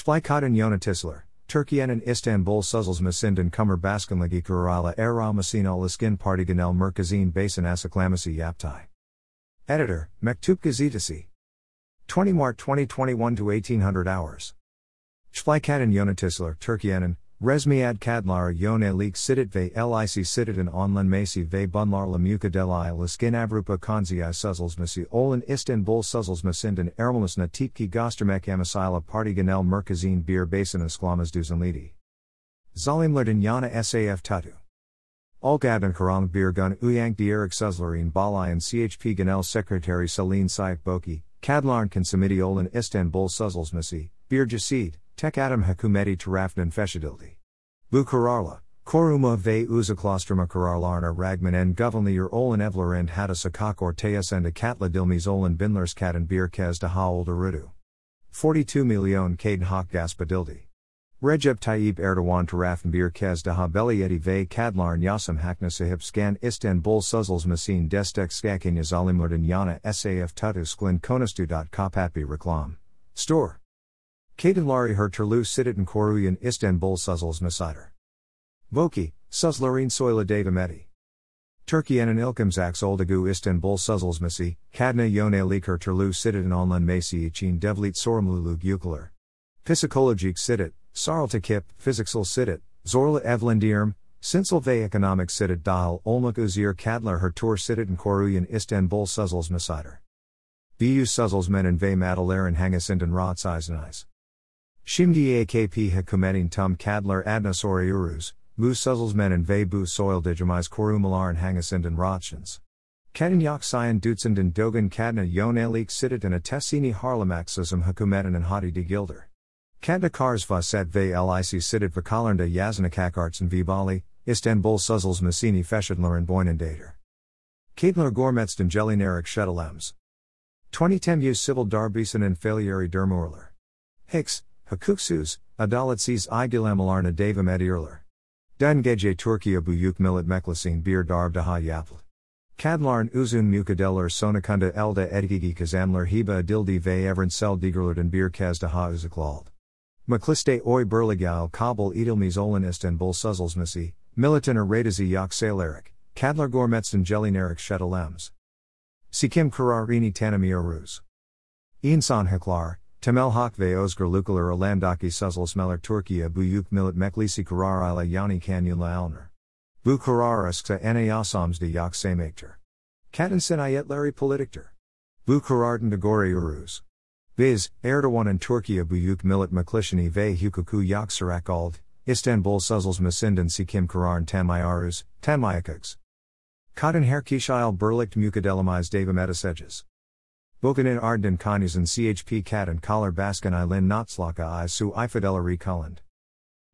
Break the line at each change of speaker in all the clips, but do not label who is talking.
Splykaden yönetisler, Türkiye'nin İstanbul Sözleşmesi'nden Kumar Baskınlığı Kurala Eramasin Aliskin Parti Genel Merkezin Basin Asıklaması Yaptay. Editor, Mektup Gazetesi. 20 Mart 2021 to 1800 hours. Splykaden yönetisler, Türkiye'nin, Resmiad kadlar yönelik sitit ve lic sititen onlanması ve bunlar bunlarla mukadele iliskin avrupa konziai suzlesmasi olan İstanbul suzlesmasinden ermalisna tipki göstermek amasila parti genel merkezin bir basin ısklamaz düzenledi. Zalimlerden yana saf tutu. Olgaben karang bir gun uyank dierik suzlerin balayan chp genel secretary Selin Sayek Böke, kadlarn konsamiti olan İstanbul suzlesmasi, bir jasid, tek adam hükümeti tarafından feshedildi. Bu kararla, koruma ve uzaklaştırma kararlarına ragman en governlier olan evler and hatta sakak ortaya and katla dilmis olan binlers katten bir kez daha oldurudu. 42 milyon kaden hak gaspadildi. Recep Tayyip Erdoğan tarafın bir kez daha beliyeti ve kadlarn yasam hakna sahip scan İstanbul suzlesmasine destek skakanya zalimlerden yana saf tutusklin konustu. Kapatbi reklam. Store. Kadınları her türlü sititen koruyan İstanbul suzlesmasidir. Voki, Suzlarin soyla davameti. Türkiye'nin ilkimzaks oldugu İstanbul suzlesmasi, kadna yönelik her türlü sititen onlanması için devlet sorumluluk yükler. Psikolojik sitit, sarılta kip, fiziksel sitit, zorla evlendirim, sinsel ve ekonomik sitit dahil olmak üzere kadlar her tur sititen koruyan İstanbul suzlesmasidir. Bu suzlesmenen ve madalaren hangisinden rahatsizeniz. Şimdi akp hükümetin tum kadlar adna soruyoruz, bu suzlesmenen ve bu soil digimiz korumaların hangisinden rahatsins. Kadın yok sayan dutsenden dogan kadna yonelik sititen atesini harlamaksızım hükümetinin hadi de gilder. Kadna kars vaset ve lic sitit vakalarında yazanakakartsen vibali, İstanbul suzlesmasini feshedlerin boynendater. Kadlar gormetsden gelinerik shuttlems. 20 civil darbisen failure dermurler. Hicks, Hukuksuz, adaletsiz ilgilenmelerine devam ediyorlar. Den gece Türkiye büyük millet meclisine bir darb daha yapıldı. Kadların uzun mukadeller sonakunda elde etiki kazanlar hiba edildi ve evrensel digerlerden bir kez daha uzaklaldı. Mecliste oy berligal kabul edilmiş olan İstanbul suzlesmasi, militana radazi yok saylarik, kadlar Gormetsin gelinerik şetalems. Sikim kararini tanımıyoruz. İnsan haklar, Temel hak ve özgürlükler alandaki suzlesmeler Türkiye büyük millet meclisi kararıyla yani kanyula alner. Bu karar eskta anayasams de yok semektir. Kadın ayetleri politiktir. Bu karardan de görüyoruz. Biz, Erdoğan'ın Türkiye büyük millet meclisini ve hukuku yok sarak ald, İstanbul suzlesmesinden sikim kararın tanmayaruz, tanmayakıgs. Kadın herkişil birlikt mukadelamiz devam edeceğiz. Bokanin Ardden Kanizan CHP Kat and Collar Baskan Aylin Nazlıaka I Su Ifidelari Kulland.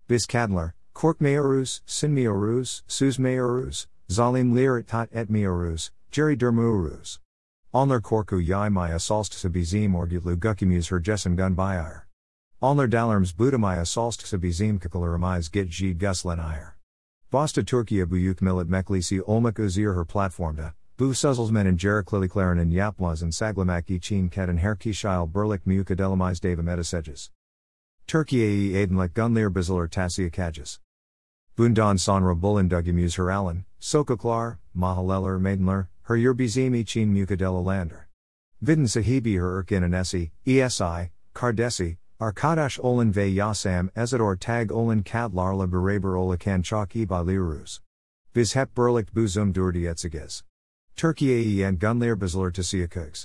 Bis Kadler, Kork Mayoruz, Sin Mayoruz, Suz Mayoruz, Zalim Lir Tat et Mayoruz, Jerry Dermuruz. Alner Korku Yai Maya Salst Sabizim Orgitlu Gukimuz Herjessen Gun Bayar. Alner Dalarms Budamaya Salst Sabizim Kakalaramiz Git G Guslen Iyer. Bosta Turkiya Buyuk Millet Meklisi Olmak Uzir her platformda, Bu Suzelsmen and Jerikliliklaren and Yaplas and Saglamak için Kadın Herkişil Burlik Mukadelamiz Dava Metaseges. Türkiye'yi Aydınlık Gunlir Biziler Tasya Kajas. Bundan sonra Bulundugumuz her Alan, Sokaklar, Mahaleller Maidenler, her Yerbizim için Mukadela Lander. Vidin Sahibi her Erkin Anesi, ESI, Kardesi, Arkadaş olan ve Yasam Ezador Tag olan Kadlarla Beraber Olakan Çok İbaliruz. Biz hep Burlikt Buzum Durdietziges. Türkiye'yi and Gunlir Bizler Tasiyakux.